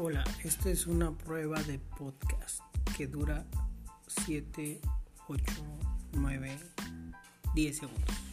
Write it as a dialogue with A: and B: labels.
A: Hola, esta es una prueba de podcast que dura 7, 8, 9, 10 segundos.